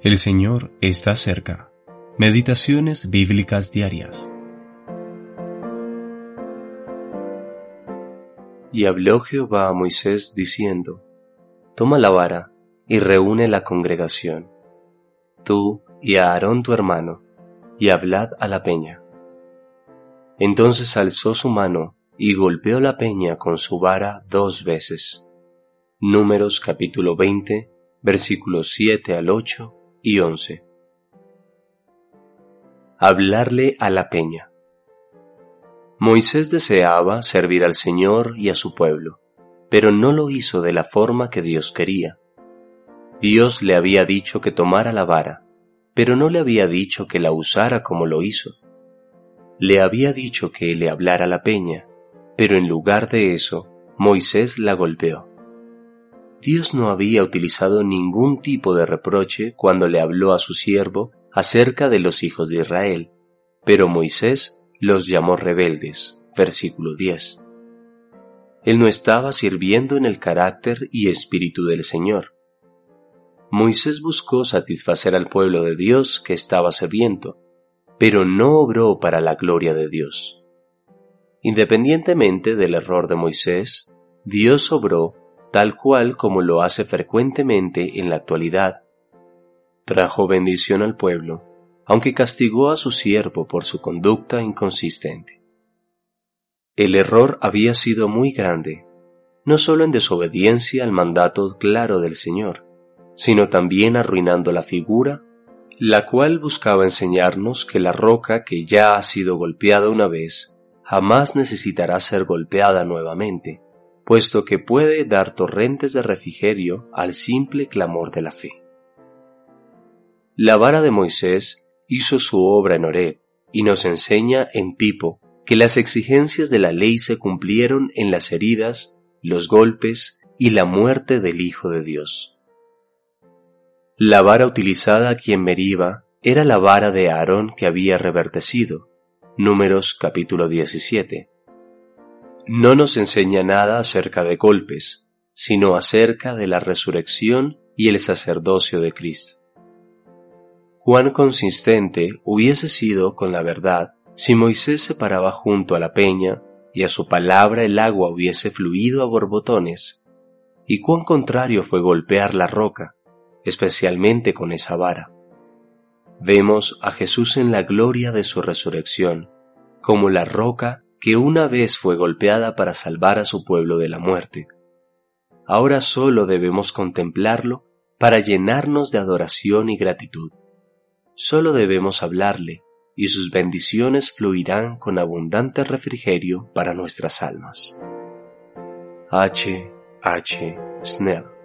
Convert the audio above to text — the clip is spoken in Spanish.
El Señor está cerca. Meditaciones bíblicas diarias. Y habló Jehová a Moisés diciendo, Toma la vara y reúne la congregación, tú y a Aarón tu hermano, y hablad a la peña. Entonces alzó su mano y golpeó la peña con su vara dos veces. Números capítulo 20, versículos 7 al 8 y 11. Hablarle a la peña. Moisés deseaba servir al Señor y a su pueblo, pero no lo hizo de la forma que Dios quería. Dios le había dicho que tomara la vara, pero no le había dicho que la usara como lo hizo. Le había dicho que le hablara la peña, pero en lugar de eso, Moisés la golpeó. Dios no había utilizado ningún tipo de reproche cuando le habló a su siervo acerca de los hijos de Israel, pero Moisés los llamó rebeldes. Versículo 10. Él no estaba sirviendo en el carácter y espíritu del Señor. Moisés buscó satisfacer al pueblo de Dios que estaba sirviendo, pero no obró para la gloria de Dios. Independientemente del error de Moisés, Dios obró tal cual como lo hace frecuentemente en la actualidad. Trajo bendición al pueblo, aunque castigó a su siervo por su conducta inconsistente. El error había sido muy grande, no solo en desobediencia al mandato claro del Señor, sino también arruinando la figura, la cual buscaba enseñarnos que la roca que ya ha sido golpeada una vez jamás necesitará ser golpeada nuevamente, puesto que puede dar torrentes de refrigerio al simple clamor de la fe. La vara de Moisés hizo su obra en Horeb y nos enseña en Tipo que las exigencias de la ley se cumplieron en las heridas, los golpes y la muerte del Hijo de Dios. La vara utilizada aquí en Meriba era la vara de Aarón que había revertecido. Números capítulo 17 no nos enseña nada acerca de golpes, sino acerca de la resurrección y el sacerdocio de Cristo. Cuán consistente hubiese sido con la verdad si Moisés se paraba junto a la peña y a su palabra el agua hubiese fluido a borbotones, y cuán contrario fue golpear la roca, especialmente con esa vara. Vemos a Jesús en la gloria de su resurrección, como la roca que una vez fue golpeada para salvar a su pueblo de la muerte. Ahora solo debemos contemplarlo para llenarnos de adoración y gratitud. Solo debemos hablarle, y sus bendiciones fluirán con abundante refrigerio para nuestras almas. H. H. Snell